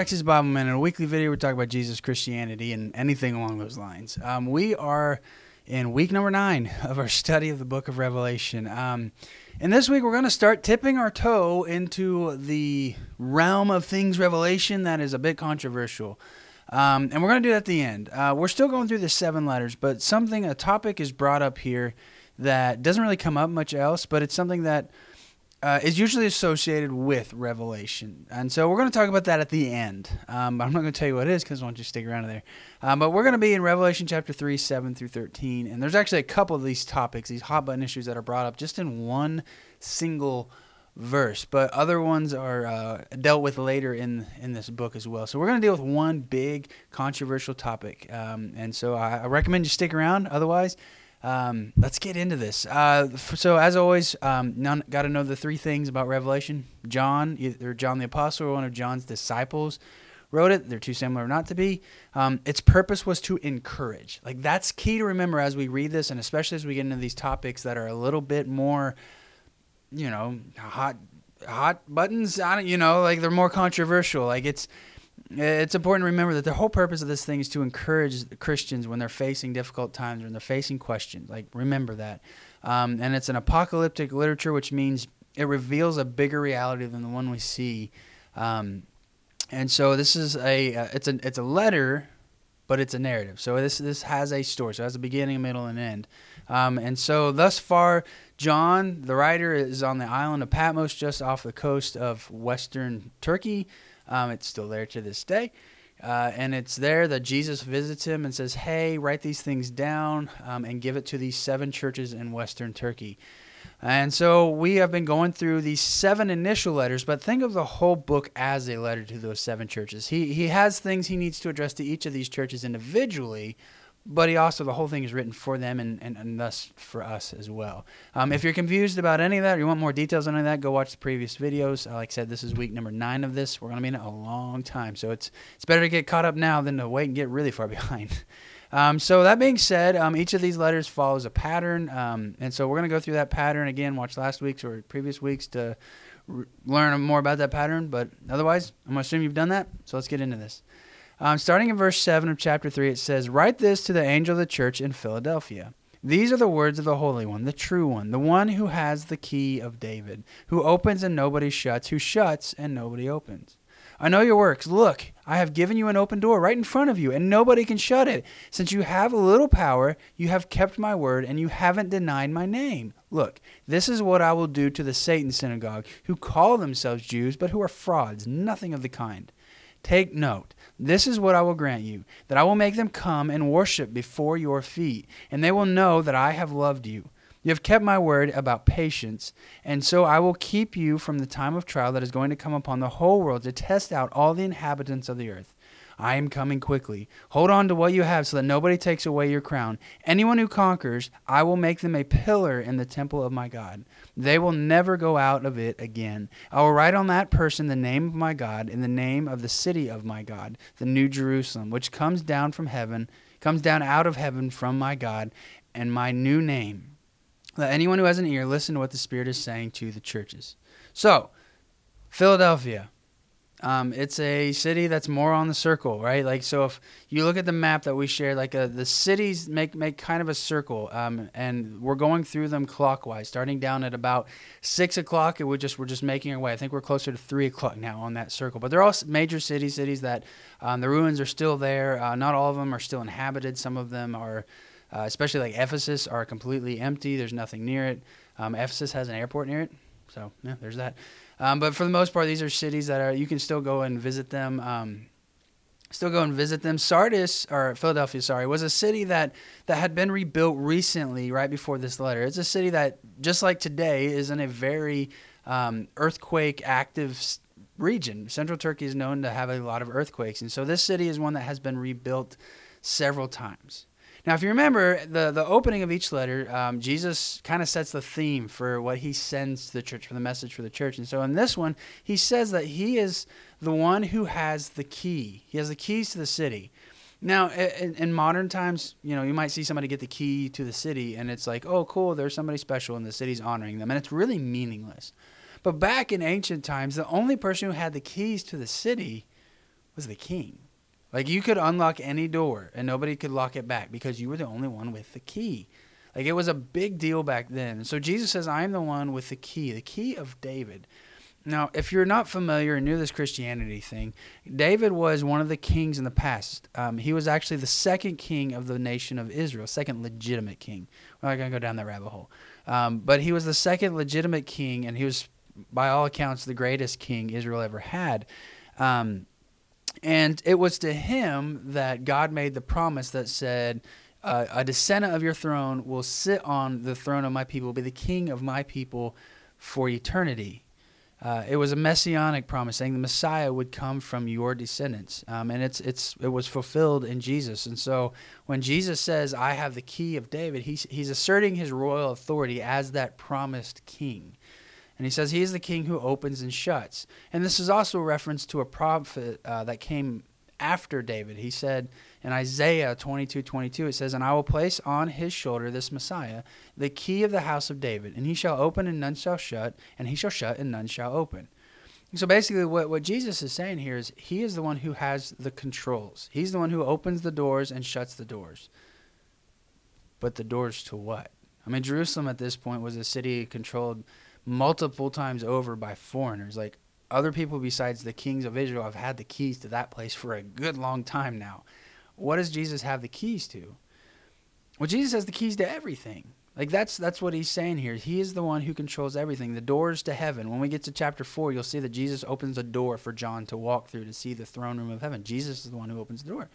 Rex's Bible Man. In a weekly video, we talk about Jesus, Christianity, and anything along those lines. Um, we are in week number nine of our study of the book of Revelation. Um, and this week, we're going to start tipping our toe into the realm of things Revelation that is a bit controversial. Um, and we're going to do that at the end. Uh, we're still going through the seven letters, but something, a topic is brought up here that doesn't really come up much else, but it's something that uh, is usually associated with Revelation. And so we're going to talk about that at the end. Um, I'm not going to tell you what it is because I want you to stick around there. Um, but we're going to be in Revelation chapter 3, 7 through 13. And there's actually a couple of these topics, these hot button issues that are brought up just in one single verse. But other ones are uh, dealt with later in, in this book as well. So we're going to deal with one big controversial topic. Um, and so I, I recommend you stick around. Otherwise, um, let's get into this. Uh, so, as always, um, got to know the three things about Revelation. John, either John the Apostle or one of John's disciples, wrote it. They're too similar not to be. Um, its purpose was to encourage. Like that's key to remember as we read this, and especially as we get into these topics that are a little bit more, you know, hot, hot buttons. I don't, you know, like they're more controversial. Like it's it's important to remember that the whole purpose of this thing is to encourage Christians when they're facing difficult times, when they're facing questions. Like, remember that. Um, and it's an apocalyptic literature, which means it reveals a bigger reality than the one we see. Um, and so this is a uh, it's a it's a letter, but it's a narrative. So this this has a story. So it has a beginning, a middle, and end. Um, and so thus far, John, the writer, is on the island of Patmos, just off the coast of western Turkey. Um, it's still there to this day. Uh, and it's there that Jesus visits him and says, Hey, write these things down um, and give it to these seven churches in Western Turkey. And so we have been going through these seven initial letters, but think of the whole book as a letter to those seven churches. He, he has things he needs to address to each of these churches individually, but he also the whole thing is written for them and, and, and thus for us as well. Um, if you're confused about any of that or you want more details on any of that go watch the previous videos. Uh, like i said this is week number nine of this. We're going to be in it a long time so it's it's better to get caught up now than to wait and get really far behind. Um, so that being said um, each of these letters follows a pattern. Um, and so we're going to go through that pattern again watch last week's or previous weeks to r- learn more about that pattern. But otherwise i'm going to assume you've done that. So let's get into this um, starting in verse 7 of chapter 3, it says, Write this to the angel of the church in Philadelphia. These are the words of the Holy One, the true one, the one who has the key of David, who opens and nobody shuts, who shuts and nobody opens. I know your works. Look, I have given you an open door right in front of you, and nobody can shut it. Since you have a little power, you have kept my word, and you haven't denied my name. Look, this is what I will do to the Satan synagogue, who call themselves Jews, but who are frauds, nothing of the kind. Take note. This is what I will grant you that I will make them come and worship before your feet, and they will know that I have loved you. You have kept my word about patience, and so I will keep you from the time of trial that is going to come upon the whole world to test out all the inhabitants of the earth. I am coming quickly. Hold on to what you have so that nobody takes away your crown. Anyone who conquers, I will make them a pillar in the temple of my God. They will never go out of it again. I will write on that person the name of my God and the name of the city of my God, the New Jerusalem, which comes down from heaven, comes down out of heaven from my God, and my new name. Let anyone who has an ear listen to what the Spirit is saying to the churches. So, Philadelphia. Um, it's a city that's more on the circle, right? Like so, if you look at the map that we shared, like uh, the cities make make kind of a circle, um, and we're going through them clockwise, starting down at about six o'clock. It would just we're just making our way. I think we're closer to three o'clock now on that circle. But they're all major cities, cities that um, the ruins are still there. Uh, not all of them are still inhabited. Some of them are, uh, especially like Ephesus, are completely empty. There's nothing near it. Um, Ephesus has an airport near it, so yeah, there's that. Um, but for the most part, these are cities that are you can still go and visit them. Um, still go and visit them. Sardis or Philadelphia, sorry, was a city that that had been rebuilt recently, right before this letter. It's a city that, just like today, is in a very um, earthquake active region. Central Turkey is known to have a lot of earthquakes, and so this city is one that has been rebuilt several times. Now, if you remember the the opening of each letter, um, Jesus kind of sets the theme for what he sends to the church, for the message for the church. And so in this one, he says that he is the one who has the key. He has the keys to the city. Now, in, in, modern times, you know, you might see somebody get the key to the city, and it's like, oh, cool, there's somebody special, and the city's honoring them, and it's really meaningless. But back in ancient times, the only person who had the keys to the city was the king. Like you could unlock any door and nobody could lock it back because you were the only one with the key. Like it was a big deal back then. So Jesus says, I am the one with the key, the key of David. Now, if you're not familiar and new to this Christianity thing, David was one of the kings in the past. Um, he was actually the second king of the nation of Israel, second legitimate king. We're not going to go down that rabbit hole. Um, but he was the second legitimate king, and he was, by all accounts, the greatest king Israel ever had. Um, and it was to him that God made the promise that said, uh, A descendant of your throne will sit on the throne of my people, be the king of my people for eternity. Uh, it was a messianic promise saying the Messiah would come from your descendants, um, and it's it's it was fulfilled in Jesus. And so when Jesus says, "I have the key of David," he's he's asserting his royal authority as that promised king. And he says he is the king who opens and shuts. And this is also a reference to a prophet uh, that came after David. He said in Isaiah 22 22, it says, And I will place on his shoulder this Messiah, the key of the house of David, and he shall open and none shall shut, and he shall shut and none shall open. So basically, what, what Jesus is saying here is he is the one who has the controls. He's the one who opens the doors and shuts the doors. But the doors to what? I mean, Jerusalem at this point was a city controlled multiple times over by foreigners. Like other people besides the kings of Israel have had the keys to that place for a good long time now. What does Jesus have the keys to? Well, Jesus has the keys to everything. Like that's that's what he's saying here. He is the one who controls everything. The doors to heaven. When we get to chapter 4, you'll see that Jesus opens a door for John to walk through to see the throne room of heaven. Jesus is the one who opens the door.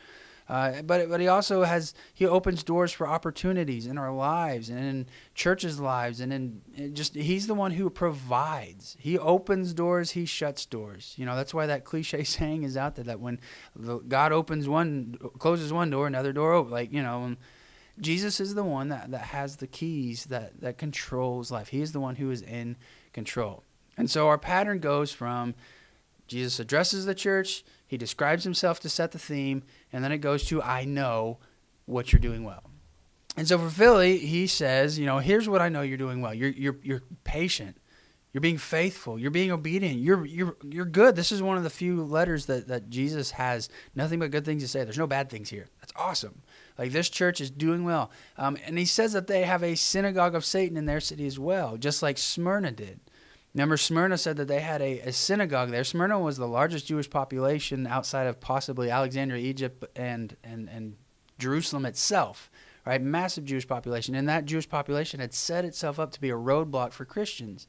Uh, but but he also has he opens doors for opportunities in our lives and in churches' lives and in, in just he's the one who provides. He opens doors, he shuts doors. You know that's why that cliche saying is out there that when God opens one, closes one door, another door. Like you know. Jesus is the one that, that has the keys that, that controls life. He is the one who is in control. And so our pattern goes from Jesus addresses the church, he describes himself to set the theme, and then it goes to, I know what you're doing well. And so for Philly, he says, you know, here's what I know you're doing well. You're, you're, you're patient. You're being faithful. You're being obedient. You're, you're, you're good. This is one of the few letters that, that Jesus has nothing but good things to say. There's no bad things here. That's awesome. Like this church is doing well. Um, and he says that they have a synagogue of Satan in their city as well, just like Smyrna did. Remember, Smyrna said that they had a, a, synagogue there. Smyrna was the largest Jewish population outside of possibly Alexandria, Egypt, and, and, and Jerusalem itself, right? Massive Jewish population. And that Jewish population had set itself up to be a roadblock for Christians.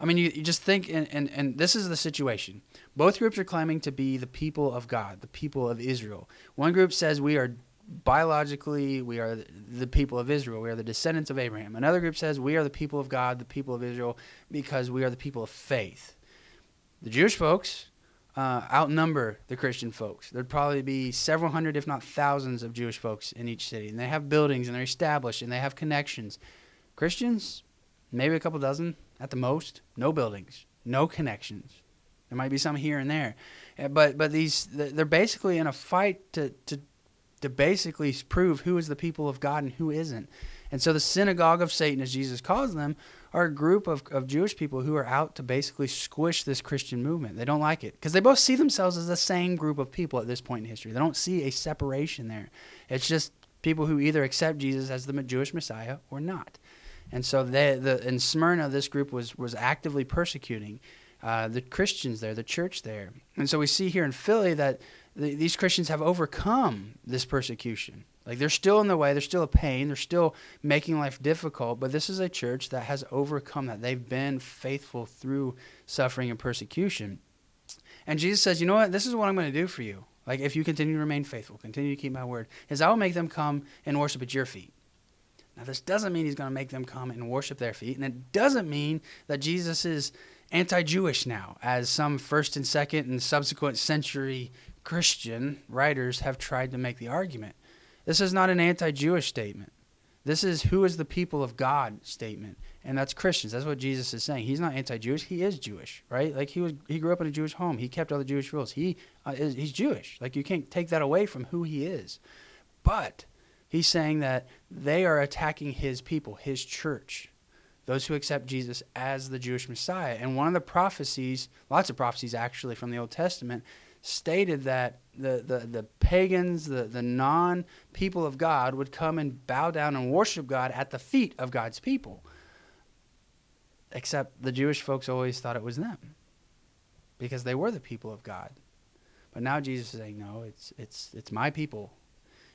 I mean, you, you just think, and, and, and this is the situation. Both groups are claiming to be the people of God, the people of Israel. One group says we are biologically we are the people of Israel. We are the descendants of Abraham. Another group says we are the people of God, the people of Israel, because we are the people of faith. The Jewish folks uh, outnumber the Christian folks. There'd probably be several hundred, if not thousands, of Jewish folks in each city. And they have buildings and they're established and they have connections. Christians, maybe a couple dozen at the most. No buildings, no connections. There might be some here and there, uh, but but these they're basically in a fight to to to basically prove who is the people of God and who isn't. And so the synagogue of Satan, as Jesus calls them, are a group of, of Jewish people who are out to basically squish this Christian movement. They don't like it because they both see themselves as the same group of people at this point in history. They don't see a separation there. It's just people who either accept Jesus as the Jewish Messiah or not. And so they, the, in Smyrna, this group was, was actively persecuting uh, the Christians there, the church there. And so we see here in Philly that the, these Christians have overcome this persecution. Like they're still in the way, they're still a pain, they're still making life difficult, but this is a church that has overcome that. They've been faithful through suffering and persecution. And Jesus says, You know what? This is what I'm going to do for you. Like if you continue to remain faithful, continue to keep my word, is I will make them come and worship at your feet. Now, this doesn't mean he's going to make them come and worship their feet. And it doesn't mean that Jesus is anti Jewish now, as some first and second and subsequent century Christian writers have tried to make the argument. This is not an anti Jewish statement. This is who is the people of God statement, and that's Christians. That's what Jesus is saying. He's not anti-Jewish. He is Jewish, right? Like he was, he grew up in a Jewish home. He kept all the Jewish rules. He uh, is, he's Jewish. Like you can't take that away from who he is. But he's saying that they are attacking his people, his church, those who accept Jesus as the Jewish Messiah. And one of the prophecies, lots of prophecies actually from the Old Testament, stated that the, the, the pagans, the, the non people of God, would come and bow down and worship God at the feet of God's people. Except the Jewish folks always thought it was them because they were the people of God. But now Jesus is saying, no, it's, it's, it's my people.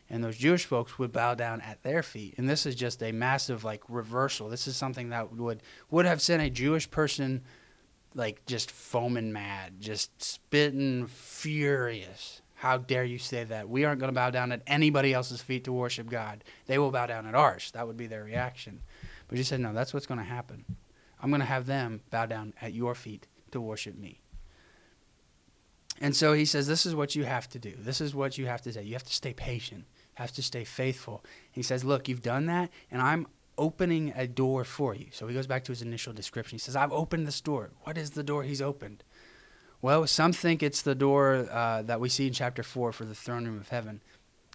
And those Jewish folks would bow down at their feet. And this is just a massive like reversal. This is something that would would have sent a Jewish person like just foaming mad, just spitting furious. How dare you say that? We aren't going to bow down at anybody else's feet to worship God. They will bow down at ours. That would be their reaction. But he said, no, that's what's going to happen. I'm going to have them bow down at your feet to worship me. And so he says, this is what you have to do. This is what you have to say. You have to stay patient, have to stay faithful. He says, look, you've done that, and I'm opening a door for you. So he goes back to his initial description. He says, I've opened this door. What is the door he's opened? Well, some think it's the door uh, that we see in chapter 4 for the throne room of heaven.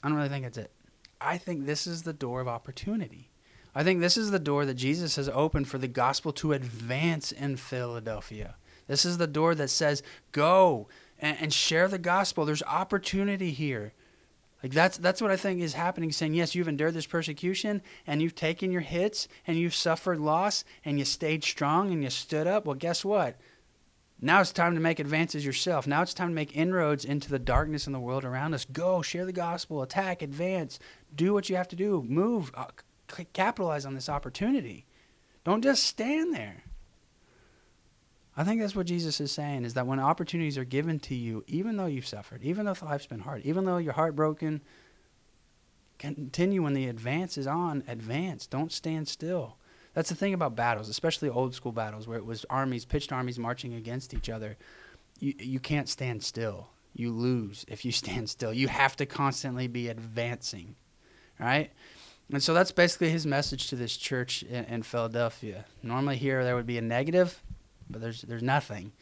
I don't really think it's it. I think this is the door of opportunity. I think this is the door that Jesus has opened for the gospel to advance in Philadelphia. This is the door that says, go and, and share the gospel. There's opportunity here. Like that's that's what I think is happening. Saying yes, you've endured this persecution and you've taken your hits and you've suffered loss and you stayed strong and you stood up. Well, guess what? Now it's time to make advances yourself. Now it's time to make inroads into the darkness in the world around us. Go share the gospel, attack, advance, do what you have to do, move, uh, capitalize on this opportunity. Don't just stand there. I think that's what Jesus is saying is that when opportunities are given to you, even though you've suffered, even though life's been hard, even though you're heartbroken, continue when the advance is on, advance. Don't stand still. That's the thing about battles, especially old school battles where it was armies, pitched armies marching against each other. You, you can't stand still. You lose if you stand still. You have to constantly be advancing, right? And so that's basically his message to this church in, in Philadelphia. Normally, here there would be a negative but there's there's nothing.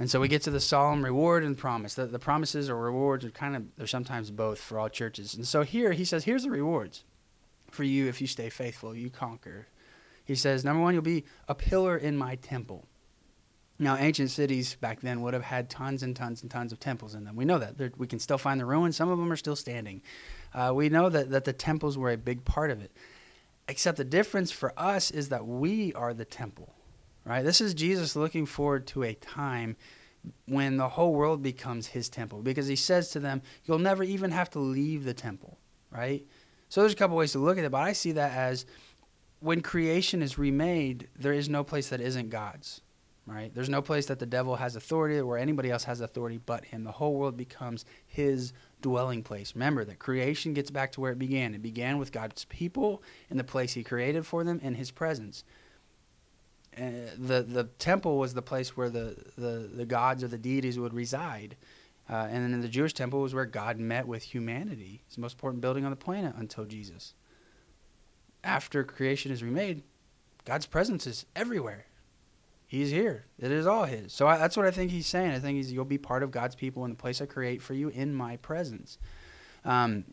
And so we get to the solemn reward and promise. The, the promises or rewards are kind of they're sometimes both for all churches. And so here he says, here's the rewards for you if you stay faithful, you conquer. He says, number one, you'll be a pillar in my temple. Now, ancient cities back then would have had tons and tons and tons of temples in them. We know that. We can still find the ruins. Some of them are still standing. Uh, we know that, that the temples were a big part of it. Except the difference for us is that we are the temple right? This is Jesus looking forward to a time when the whole world becomes his temple because he says to them, You'll never even have to leave the temple, right? So there's a couple ways to look at it, but I see that as when creation is remade, there is no place that isn't God's, right? There's no place that the devil has authority or anybody else has authority but him. The whole world becomes his dwelling place. Remember that creation gets back to where it began. It began with God's people in the place he created for them in his presence. Uh, the the temple was the place where the, the, the gods or the deities would reside. Uh, and then in the Jewish temple was where God met with humanity. It's the most important building on the planet until Jesus. After creation is remade, God's presence is everywhere. He's here. It is all His. So I, that's what I think He's saying. I think He's you'll be part of God's people in the place I create for you in my presence. Um,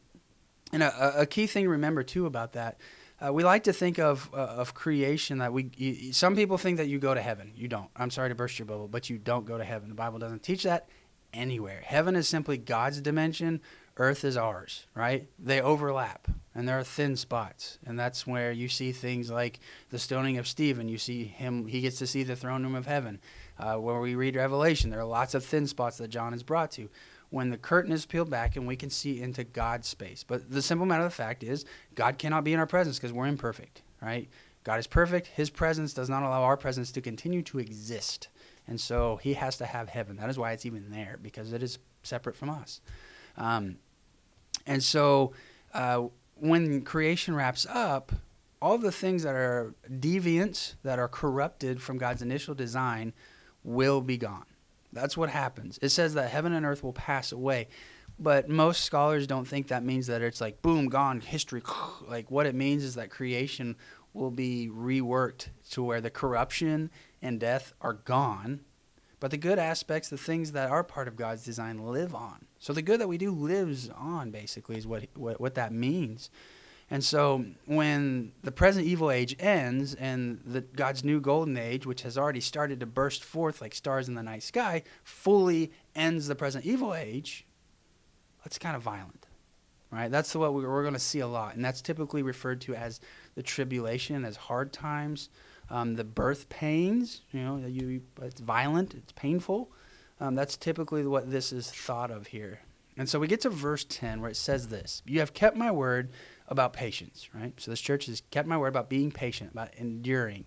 and a, a key thing to remember too about that uh, we like to think of uh, of creation that we. You, some people think that you go to heaven. You don't. I'm sorry to burst your bubble, but you don't go to heaven. The Bible doesn't teach that anywhere. Heaven is simply God's dimension. Earth is ours, right? They overlap, and there are thin spots, and that's where you see things like the stoning of Stephen. You see him; he gets to see the throne room of heaven. Uh, where we read Revelation, there are lots of thin spots that John is brought to when the curtain is peeled back and we can see into God's space. But the simple matter of the fact is, God cannot be in our presence because we're imperfect, right? God is perfect. His presence does not allow our presence to continue to exist. And so he has to have heaven. That is why it's even there, because it is separate from us. Um, and so uh, when creation wraps up, all the things that are deviants, that are corrupted from God's initial design, will be gone. That's what happens. It says that heaven and earth will pass away. But most scholars don't think that means that it's like boom, gone, history. Like what it means is that creation will be reworked to where the corruption and death are gone, but the good aspects, the things that are part of God's design, live on. So the good that we do lives on, basically, is what what, what that means. And so when the present evil age ends and the, God's new golden age, which has already started to burst forth like stars in the night sky, fully ends the present evil age, that's kind of violent. Right? That's what we're going to see a lot. And that's typically referred to as the tribulation, as hard times, um, the birth pains. You know, you, it's violent, it's painful. Um, that's typically what this is thought of here. And so we get to verse 10 where it says this You have kept my word about patience, right? So this church has kept my word about being patient, about enduring.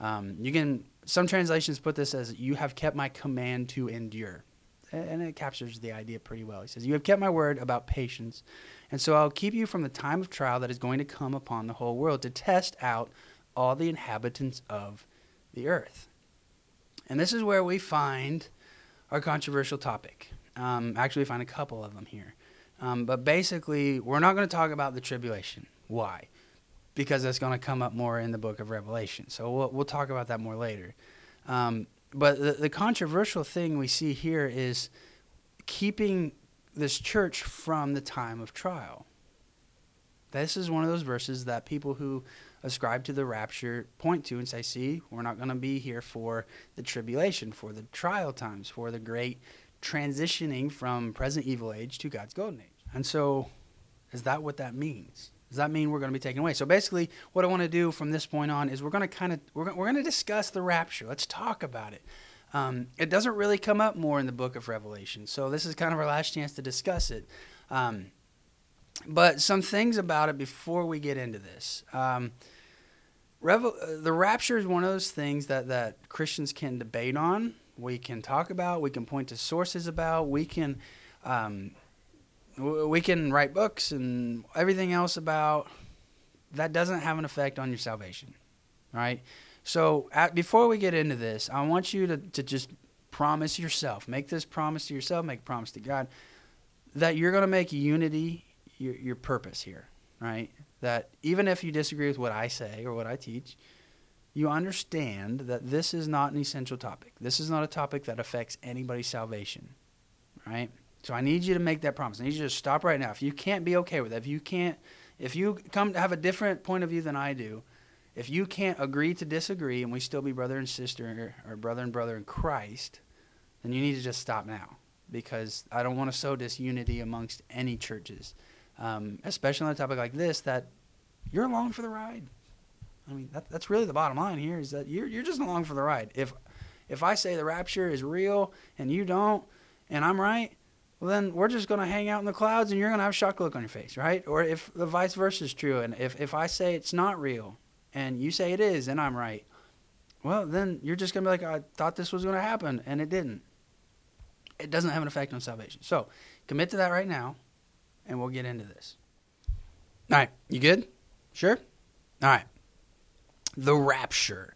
Um, you can some translations put this as you have kept my command to endure, and it captures the idea pretty well. He says, "You have kept my word about patience, and so I'll keep you from the time of trial that is going to come upon the whole world to test out all the inhabitants of the earth." And this is where we find our controversial topic. Um, actually, we find a couple of them here. Um, but basically, we're not going to talk about the tribulation. Why? Because that's going to come up more in the book of Revelation. So we'll, we'll talk about that more later. Um, but the, the controversial thing we see here is keeping this church from the time of trial. This is one of those verses that people who ascribe to the rapture point to and say, see, we're not going to be here for the tribulation, for the trial times, for the great transitioning from present evil age to God's golden age. And so, is that what that means? Does that mean we're going to be taken away? So basically, what I want to do from this point on is we're going to kind of we're, we're going to discuss the rapture. Let's talk about it. Um, it doesn't really come up more in the book of Revelation, so this is kind of our last chance to discuss it. Um, but some things about it before we get into this. Um, Revel- the rapture is one of those things that, that Christians can debate on. We can talk about. We can point to sources about. We can um, we can write books and everything else about that doesn't have an effect on your salvation right? So at, before we get into this i want you to, to just promise yourself make this promise to yourself make promise to god that you're going to make unity your, your purpose here right? That even if you disagree with what i say or what i teach you understand that this is not an essential topic. This is not a topic that affects anybody's salvation right so I need you to make that promise. I need you to stop right now. If you can't be okay with that, if you can't, if you come to have a different point of view than I do, if you can't agree to disagree and we still be brother and sister or brother and brother in Christ, then you need to just stop now because I don't want to sow disunity amongst any churches, um, especially on a topic like this that you're along for the ride. I mean, that, that's really the bottom line here is that you're, you're just along for the ride. If, if I say the rapture is real and you don't, and I'm right, well, then we're just going to hang out in the clouds and you're going to have a shock look on your face, right? Or if the vice versa is true, and if, if I say it's not real and you say it is and I'm right, well, then you're just going to be like, I thought this was going to happen and it didn't. It doesn't have an effect on salvation. So commit to that right now and we'll get into this. All right, you good? Sure? All right. The rapture.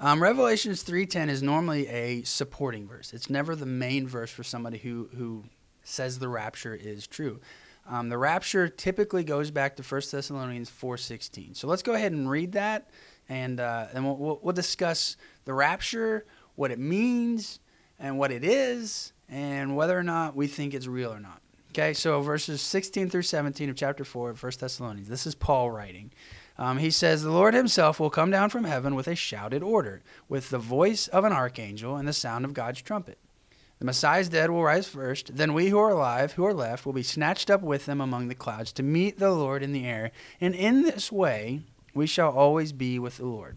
Um, Revelations 3.10 is normally a supporting verse. It's never the main verse for somebody who, who says the rapture is true. Um, the rapture typically goes back to 1 Thessalonians 4.16. So let's go ahead and read that, and, uh, and we'll, we'll, we'll discuss the rapture, what it means, and what it is, and whether or not we think it's real or not. Okay, so verses 16 through 17 of chapter 4 of 1 Thessalonians. This is Paul writing. Um, he says, The Lord himself will come down from heaven with a shouted order, with the voice of an archangel and the sound of God's trumpet. The Messiah's dead will rise first. Then we who are alive, who are left, will be snatched up with them among the clouds to meet the Lord in the air. And in this way, we shall always be with the Lord.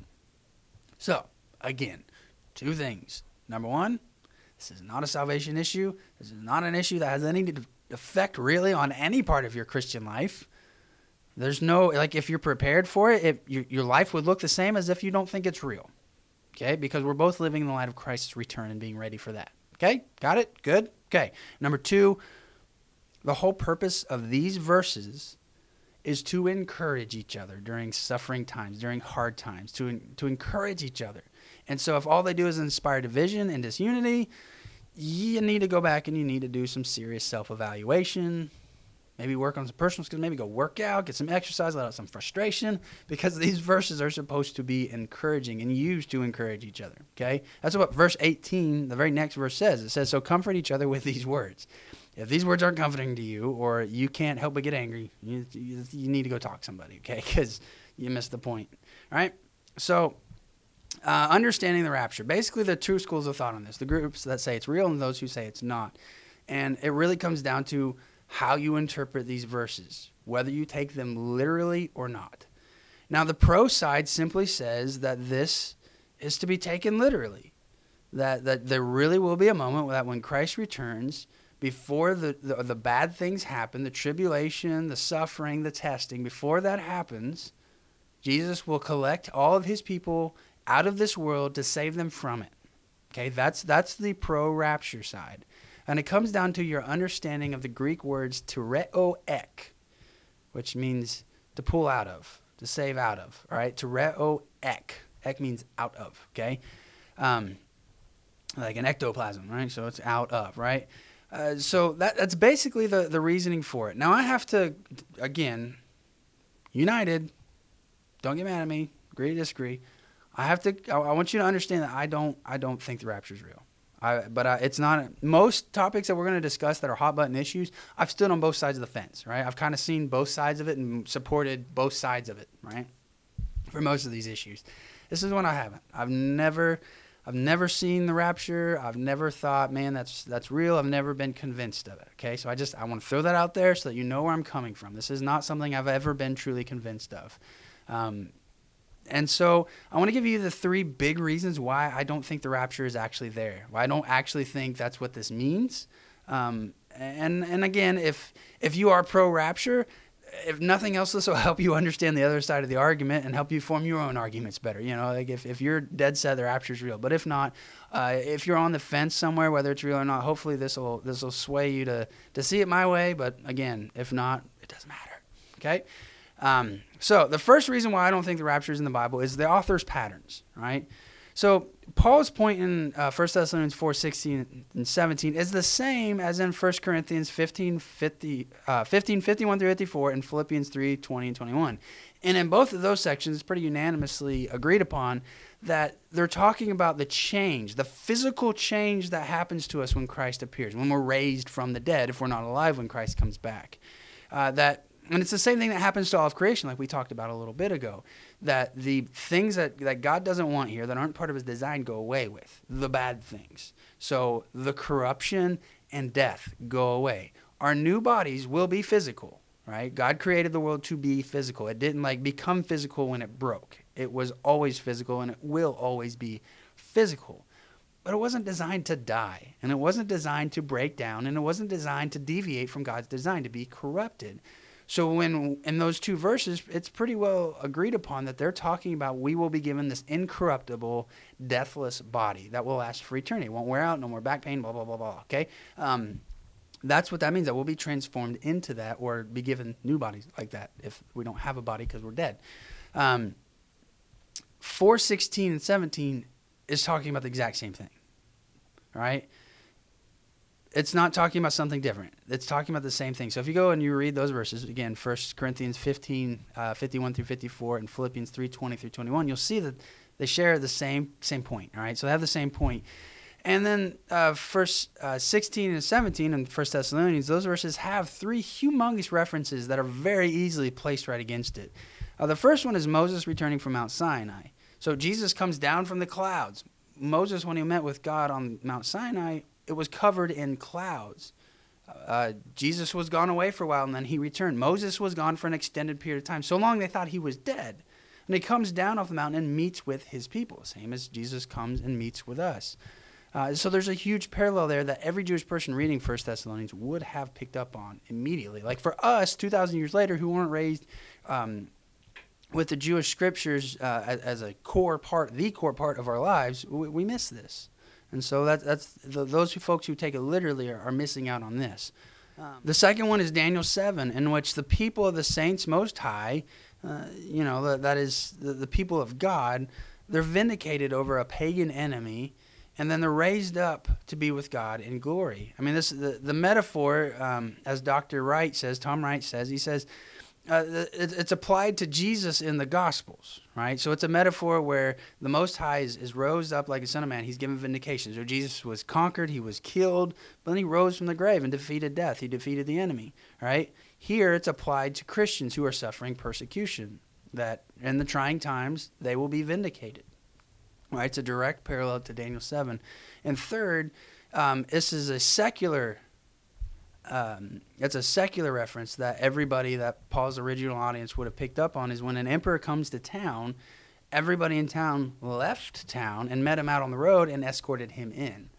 So, again, two things. Number one, this is not a salvation issue. This is not an issue that has any effect really on any part of your Christian life. There's no, like, if you're prepared for it, it your, your life would look the same as if you don't think it's real. Okay? Because we're both living in the light of Christ's return and being ready for that. Okay, got it? Good? Okay. Number two, the whole purpose of these verses is to encourage each other during suffering times, during hard times, to, to encourage each other. And so if all they do is inspire division and disunity, you need to go back and you need to do some serious self evaluation, Maybe work on some personal skills. Maybe go work out, get some exercise, let out some frustration, because these verses are supposed to be encouraging and used to encourage each other. Okay, that's what verse 18, the very next verse says. It says, "So comfort each other with these words." if these words aren't comforting to you or you can't help but get angry, you, you, you need to go talk to somebody, okay? Because you missed the point. All right? So, uh, understanding the rapture. Basically, the two schools of thought on this the groups that say it's real and those who say it's not. And it really comes down to how you interpret these verses, whether you take them literally or not. Now, the pro side simply says that this is to be taken literally, that, that there really will be a moment that when Christ returns, before the, the, the bad things happen, the tribulation, the suffering, the testing, before that happens, Jesus will collect all of his people out of this world to save them from it. Okay, that's that's the pro rapture side. And it comes down to your understanding of the Greek words tereo ek, which means to pull out of, to save out of. All right, tereo ek. Ek means out of. Okay, um, like an ectoplasm, right? So it's out of, right? Uh, so that that's basically the the reasoning for it. Now I have to again, united. Don't get mad at me. Agree to disagree. I have to. I, I want you to understand that I don't. I don't think the rapture is real. I, but uh, it's not most topics that we're going to discuss that are hot button issues. I've stood on both sides of the fence, right? I've kind of seen both sides of it and supported both sides of it, right? For most of these issues, this is one I haven't. I've never, I've never seen the rapture. I've never thought, man, that's that's real. I've never been convinced of it. Okay, so I just I want to throw that out there so that you know where I'm coming from. This is not something I've ever been truly convinced of. Um, and so I want to give you the three big reasons why I don't think the rapture is actually there. Why I don't actually think that's what this means. Um, and and again, if if you are pro rapture, if nothing else, this will help you understand the other side of the argument and help you form your own arguments better. You know, like if, if you're dead set the rapture is real, but if not, uh, if you're on the fence somewhere, whether it's real or not, hopefully this will this will sway you to to see it my way. But again, if not, it doesn't matter. Okay. Um, so the first reason why I don't think the rapture is in the Bible is the author's patterns, right? So Paul's point in uh, 1 Thessalonians 4, 16 and 17 is the same as in 1 Corinthians 15, 50, uh, 15, 51 through 54 and Philippians 3, 20 and 21. And in both of those sections, it's pretty unanimously agreed upon that they're talking about the change, the physical change that happens to us when Christ appears, when we're raised from the dead, if we're not alive when Christ comes back. Uh, that and it's the same thing that happens to all of creation, like we talked about a little bit ago. That the things that, that God doesn't want here, that aren't part of his design, go away with. The bad things. So the corruption and death go away. Our new bodies will be physical, right? God created the world to be physical. It didn't like become physical when it broke. It was always physical and it will always be physical. But it wasn't designed to die, and it wasn't designed to break down, and it wasn't designed to deviate from God's design, to be corrupted. So when in those two verses, it's pretty well agreed upon that they're talking about we will be given this incorruptible, deathless body that will last for eternity. It won't wear out, no more back pain, blah blah blah blah. Okay, um, that's what that means. That we'll be transformed into that, or be given new bodies like that if we don't have a body because we're dead. Um, Four sixteen and seventeen is talking about the exact same thing. Right it's not talking about something different. It's talking about the same thing. So if you go and you read those verses again, 1 Corinthians 15, uh, 51 through 54, and Philippians 3, 20 through 21, you'll see that they share the same same point. All right, so they have the same point. And then uh, first uh, 16 and 17 in First Thessalonians, those verses have three humongous references that are very easily placed right against it. Uh, the first one is Moses returning from Mount Sinai. So Jesus comes down from the clouds. Moses, when he met with God on Mount Sinai, it was covered in clouds. Uh, Jesus was gone away for a while and then he returned. Moses was gone for an extended period of time, so long they thought he was dead. And he comes down off the mountain and meets with his people, same as Jesus comes and meets with us. Uh, so there's a huge parallel there that every Jewish person reading First Thessalonians would have picked up on immediately. Like for us, 2,000 years later, who weren't raised um, with the Jewish scriptures uh, as, as, a core part, the core part of our lives, we, we miss this. And so that, that's the, those folks who take it literally are, are missing out on this. Um, the second one is Daniel 7, in which the people of the saints most high, uh, you know, that, that is the, the people of God, they're vindicated over a pagan enemy and then they're raised up to be with God in glory. I mean, this the, the metaphor, um, as Dr. Wright says, Tom Wright says, he says, uh, it, it's applied to Jesus in the Gospels, right? So it's a metaphor where the Most High is, is rose up like a son of man. He's given vindication. So Jesus was conquered, he was killed, but then he rose from the grave and defeated death. He defeated the enemy, right? Here it's applied to Christians who are suffering persecution. That in the trying times they will be vindicated, right? It's a direct parallel to Daniel seven. And third, um, this is a secular um, it's a secular reference that everybody that Paul's original audience would have picked up on is when an emperor comes to town, everybody in town left town and met him out on the road and escorted him in.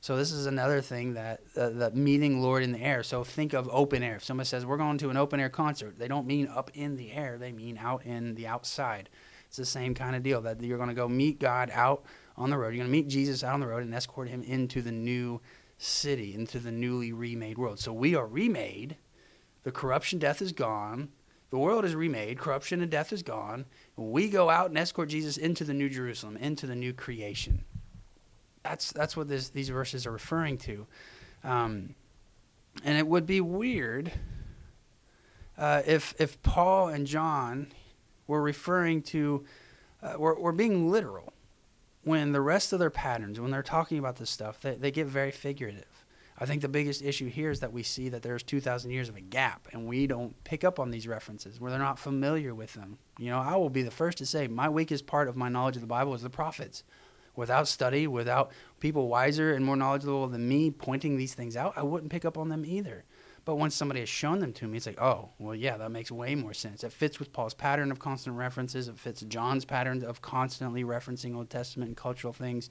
So this is another thing that uh, that meeting Lord in the air. So think of open air. If somebody says we're going to an open air concert, they don't mean up in the air. They mean out in the outside. It's the same kind of deal that you're going to go meet God out on the road. You're going to meet Jesus out on the road and escort him into the new city into the newly remade world. So we are remade. The corruption, death is gone. The world is remade. Corruption and death is gone. We go out and escort Jesus into the new Jerusalem, into the new creation. That's that's what this, these verses are referring to. Um, and it would be weird uh, if if Paul and John were referring to uh, were, were being literal when the rest of their patterns, when they're talking about this stuff, they, they get very figurative. I think the biggest issue here is that we see that there's 2,000 years of a gap, and we don't pick up on these references where they're not familiar with them. You know, I will be the first to say my weakest part of my knowledge of the Bible is the prophets. Without study, without people wiser and more knowledgeable than me pointing these things out, I wouldn't pick up on them either. But once somebody has shown them to me, it's like, oh, well, yeah, that makes way more sense. It fits with Paul's pattern of constant references. It fits John's pattern of constantly referencing Old Testament and cultural things.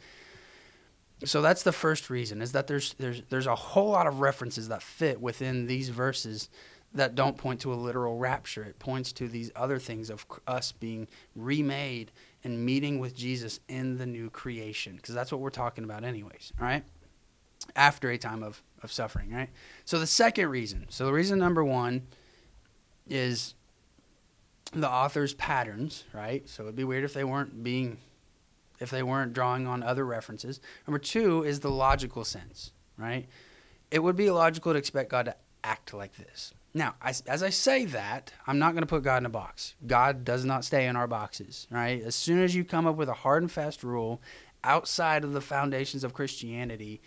So that's the first reason is that there's there's there's a whole lot of references that fit within these verses that don't point to a literal rapture. It points to these other things of us being remade and meeting with Jesus in the new creation because that's what we're talking about anyways, all right? After a time of of suffering, right? So the second reason, so the reason number one is the author's patterns, right? So it'd be weird if they weren't being, if they weren't drawing on other references. Number two is the logical sense, right? It would be illogical to expect God to act like this. Now, as I say that, I'm not going to put God in a box. God does not stay in our boxes, right? As soon as you come up with a hard and fast rule outside of the foundations of Christianity,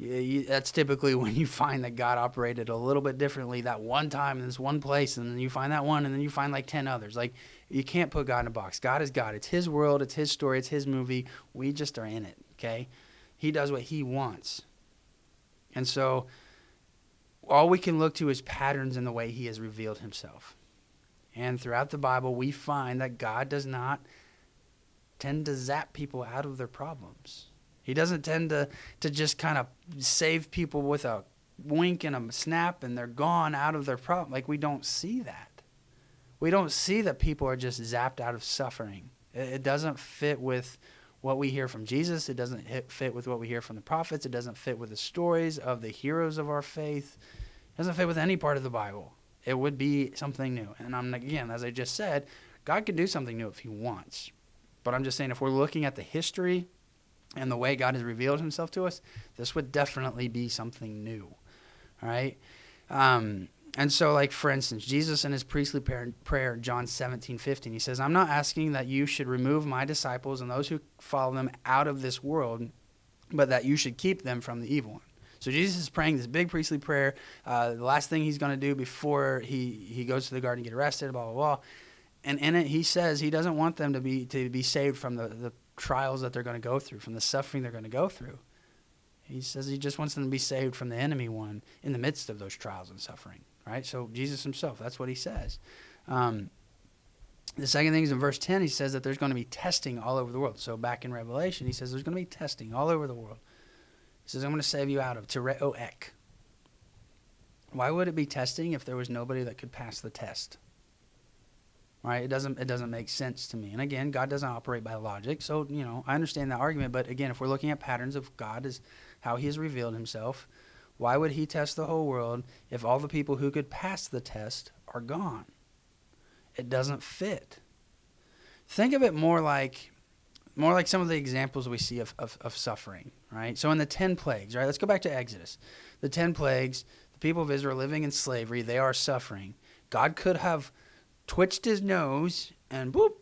you, that's typically when you find that God operated a little bit differently that one time in this one place, and then you find that one, and then you find like 10 others. Like, you can't put God in a box. God is God. It's His world, it's His story, it's His movie. We just are in it, okay? He does what He wants. And so, all we can look to is patterns in the way He has revealed Himself. And throughout the Bible, we find that God does not tend to zap people out of their problems. He doesn't tend to, to just kind of save people with a wink and a snap and they're gone out of their problem. Like, we don't see that. We don't see that people are just zapped out of suffering. It, it doesn't fit with what we hear from Jesus. It doesn't hit, fit with what we hear from the prophets. It doesn't fit with the stories of the heroes of our faith. It doesn't fit with any part of the Bible. It would be something new. And I'm again, as I just said, God can do something new if He wants. But I'm just saying, if we're looking at the history and the way God has revealed himself to us, this would definitely be something new. All right? Um, and so, like, for instance, Jesus in his priestly prayer, John 17, 15, he says, I'm not asking that you should remove my disciples and those who follow them out of this world, but that you should keep them from the evil one. So Jesus is praying this big priestly prayer. Uh, the last thing he's going to do before he, he goes to the garden to get arrested, blah, blah, blah. And in it, he says he doesn't want them to be, to be saved from the, the trials that they're going to go through, from the suffering they're going to go through. He says he just wants them to be saved from the enemy one in the midst of those trials and suffering, right? So Jesus himself, that's what he says. Um, the second thing is in verse 10, he says that there's going to be testing all over the world. So back in Revelation, he says there's going to be testing all over the world. He says, I'm going to save you out of Tereo Ek. Why would it be testing if there was nobody that could pass the test? Right? It doesn't it doesn't make sense to me. And again, God doesn't operate by logic, so you know I understand that argument. But again, if we're looking at patterns of God as how He has revealed Himself, why would He test the whole world if all the people who could pass the test are gone? It doesn't fit. Think of it more like more like some of the examples we see of, of, of suffering, right? So in the ten plagues, right? Let's go back to Exodus. The ten plagues, the people of Israel living in slavery, they are suffering God could have twitched his nose and boop,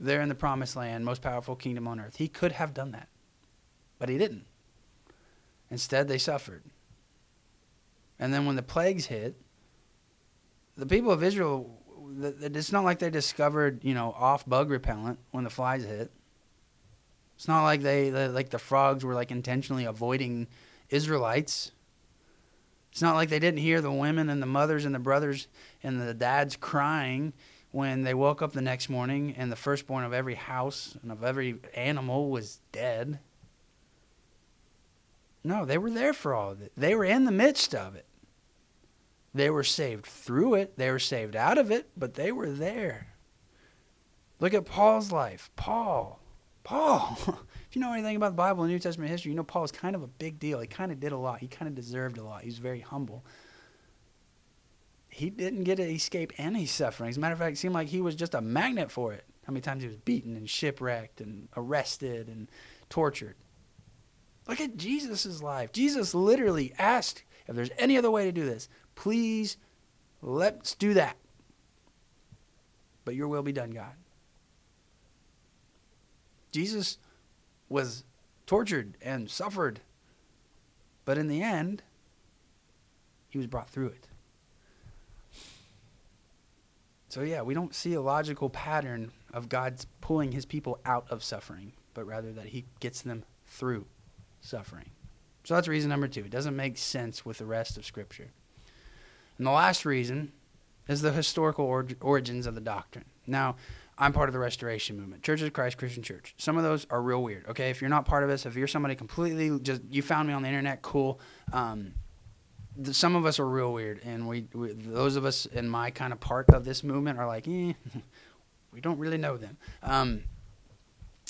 they're in the promised land, most powerful kingdom on earth. He could have done that, but he didn't. Instead, they suffered. And then when the plagues hit, the people of Israel, it's not like they discovered, you know, off bug repellent when the flies hit. It's not like they, like the frogs were like intentionally avoiding Israelites. It's not like they didn't hear the women and the mothers and the brothers and the dads crying when they woke up the next morning and the firstborn of every house and of every animal was dead. No, they were there for all of it. They were in the midst of it. They were saved through it, they were saved out of it, but they were there. Look at Paul's life. Paul. Paul. if you know anything about the Bible and New Testament history, you know Paul was kind of a big deal. He kind of did a lot. He kind of deserved a lot. He was very humble. He didn't get to escape any suffering. As a matter of fact, it seemed like he was just a magnet for it. How many times he was beaten and shipwrecked and arrested and tortured. Look at Jesus' life. Jesus literally asked if there's any other way to do this, please let's do that. But your will be done, God. Jesus was tortured and suffered. But in the end, he was brought through it. So, yeah, we don't see a logical pattern of God's pulling his people out of suffering, but rather that he gets them through suffering. So, that's reason number two. It doesn't make sense with the rest of Scripture. And the last reason is the historical or- origins of the doctrine. Now, I'm part of the Restoration Movement, Church of Christ Christian Church. Some of those are real weird. Okay, if you're not part of us, if you're somebody completely just you found me on the internet, cool. Um, some of us are real weird, and we, we, those of us in my kind of part of this movement are like, eh, we don't really know them. Um,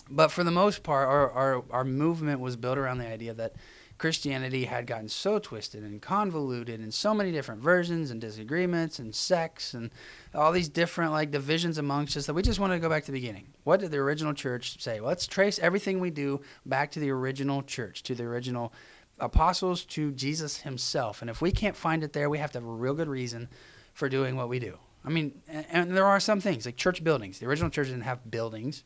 but for the most part, our, our our movement was built around the idea that Christianity had gotten so twisted and convoluted in so many different versions and disagreements and sects and all these different like divisions amongst us that we just wanted to go back to the beginning. What did the original church say? Well, let's trace everything we do back to the original church, to the original apostles, to Jesus himself. And if we can't find it there, we have to have a real good reason for doing what we do. I mean, and there are some things like church buildings. The original church didn't have buildings.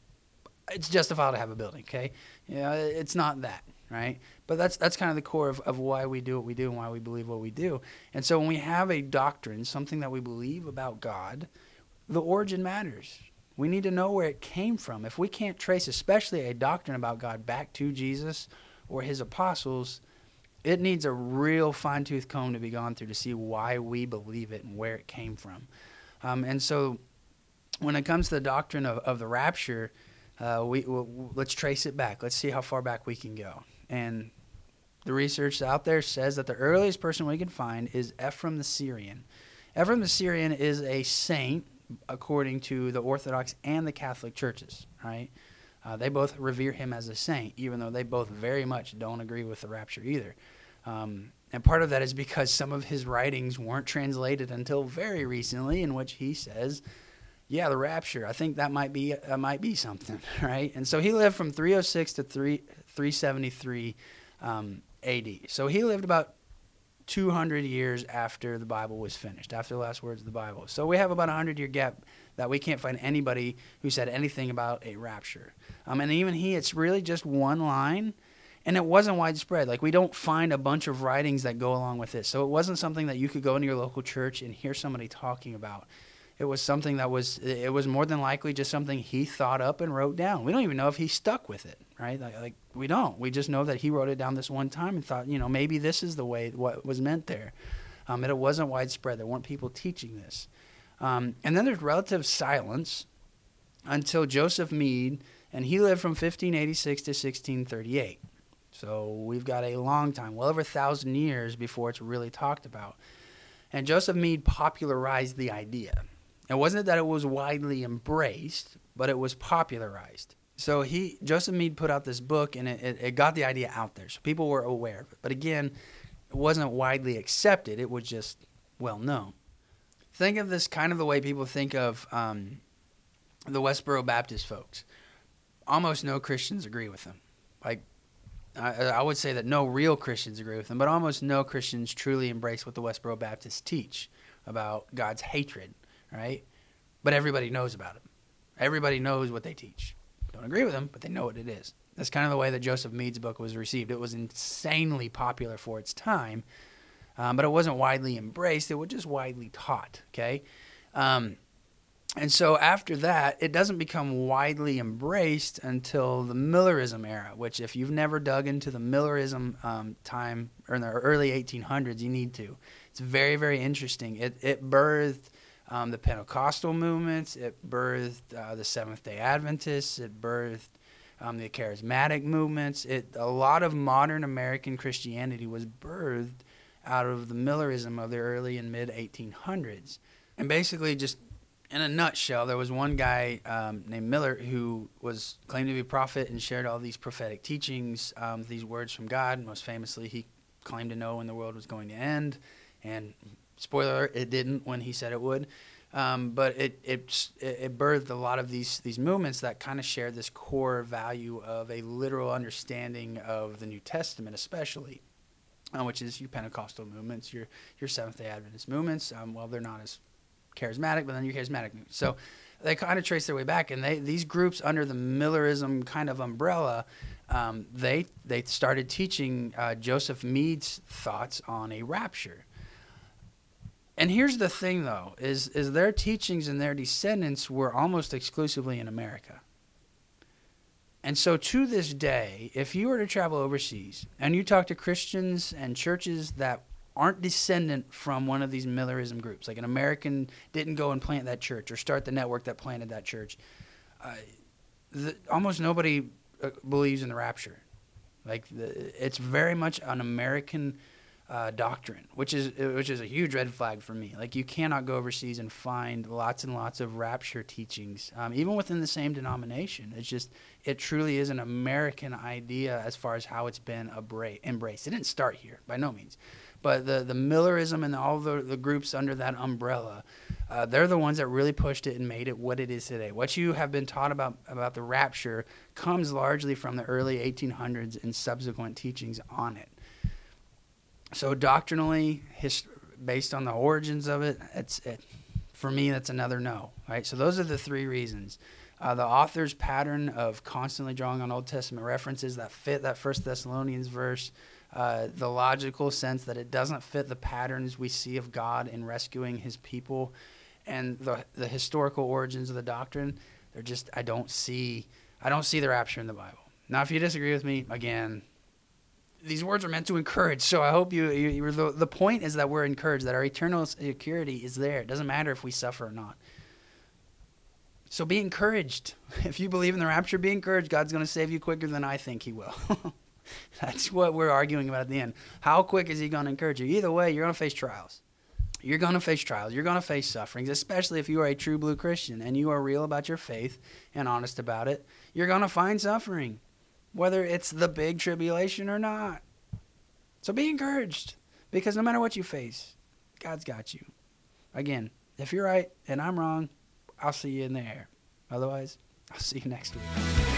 It's justified to have a building, okay? Yeah, it's not that right? But that's that's kind of the core of, of why we do what we do and why we believe what we do. And so when we have a doctrine, something that we believe about God, the origin matters. We need to know where it came from. If we can't trace, especially a doctrine about God, back to Jesus or his apostles, it needs a real fine tooth comb to be gone through to see why we believe it and where it came from. Um, and so when it comes to the doctrine of, of the rapture, uh, we, we'll, let's trace it back. Let's see how far back we can go. And the research out there says that the earliest person we can find is Ephraim the Syrian. Ephraim the Syrian is a saint according to the Orthodox and the Catholic churches, right? Uh, they both revere him as a saint, even though they both very much don't agree with the rapture either. Um, and part of that is because some of his writings weren't translated until very recently, in which he says, "Yeah, the rapture. I think that might be might be something, right?" And so he lived from 306 to 3 373 um, AD. So he lived about 200 years after the Bible was finished, after the last words of the Bible. So we have about a 100 year gap that we can't find anybody who said anything about a rapture. Um, and even he, it's really just one line, and it wasn't widespread. Like we don't find a bunch of writings that go along with this. So it wasn't something that you could go into your local church and hear somebody talking about it was something that was it was more than likely just something he thought up and wrote down. We don't even know if he stuck with it, right? Like, like, we don't. We just know that he wrote it down this one time and thought, you know, maybe this is the way what was meant there. Um, and it wasn't widespread. There weren't people teaching this. Um, and then there's relative silence until Joseph Mede, and he lived from 1586 to 1638. So we've got a long time, well over a thousand years before it's really talked about. And Joseph Mede popularized the idea. It wasn't that it was widely embraced, but it was popularized. So he Joseph Mede put out this book, and it, it, it got the idea out there, so people were aware of it. But again, it wasn't widely accepted; it was just well known. Think of this kind of the way people think of um, the Westboro Baptist folks. Almost no Christians agree with them. Like I, I, would say that no real Christians agree with them, but almost no Christians truly embrace what the Westboro Baptists teach about God's hatred, right? But everybody knows about it. Everybody knows what they teach. Don't agree with them, but they know what it is. That's kind of the way that Joseph Mede's book was received. It was insanely popular for its time, um, but it wasn't widely embraced. It was just widely taught. Okay, um, and so after that, it doesn't become widely embraced until the Millerism era. Which, if you've never dug into the Millerism um, time or in the early 1800s, you need to. It's very, very interesting. It it birthed um, the Pentecostal movements. It birthed uh, the Seventh Day Adventists. It birthed um, the charismatic movements. It a lot of modern American Christianity was birthed out of the Millerism of the early and mid 1800s. And basically, just in a nutshell, there was one guy um, named Miller who was claimed to be a prophet and shared all these prophetic teachings, um, these words from God. Most famously, he claimed to know when the world was going to end. And spoiler, it didn't when he said it would. Um, but it, it it birthed a lot of these these movements that kind of share this core value of a literal understanding of the New Testament, especially, uh, which is your Pentecostal movements, your your Seventh Day Adventist movements. Um, well, they're not as charismatic, but then your charismatic movements. So they kind of trace their way back, and they these groups under the Millerism kind of umbrella. Um, they they started teaching uh, Joseph Mede's thoughts on a rapture and here's the thing though is is their teachings and their descendants were almost exclusively in America. And so to this day, if you were to travel overseas and you talk to Christians and churches that aren't descendant from one of these Millerism groups, like an American didn't go and plant that church or start the network that planted that church, uh, the, almost nobody uh, believes in the rapture. Like the, it's very much an American uh, doctrine, which is which is a huge red flag for me. Like you cannot go overseas and find lots and lots of rapture teachings, um, even within the same denomination. It's just it truly is an American idea as far as how it's been abra- embraced. It didn't start here by no means, but the the Millerism and all the the groups under that umbrella, uh, they're the ones that really pushed it and made it what it is today. What you have been taught about about the rapture comes largely from the early 1800s and subsequent teachings on it so doctrinally, based on the origins of it, it's it, for me that's another no. Right. So those are the three reasons. Uh, the author's pattern of constantly drawing on Old Testament references that fit that First Thessalonians verse, uh, the logical sense that it doesn't fit the patterns we see of God in rescuing His people, and the the historical origins of the doctrine. They're just I don't see I don't see the rapture in the Bible. Now, if you disagree with me, again, these words are meant to encourage. So I hope you, you, you the, the point is that we're encouraged, that our eternal security is there. It doesn't matter if we suffer or not. So be encouraged. If you believe in the rapture, be encouraged. God's going to save you quicker than I think He will. That's what we're arguing about at the end. How quick is He going to encourage you? Either way, you're going to face trials. You're going to face trials. You're going to face sufferings, especially if you are a true blue Christian and you are real about your faith and honest about it. You're going to find suffering whether it's the big tribulation or not. So be encouraged because no matter what you face, God's got you. Again, if you're right and I'm wrong, I'll see you in the air. Otherwise, I'll see you next week.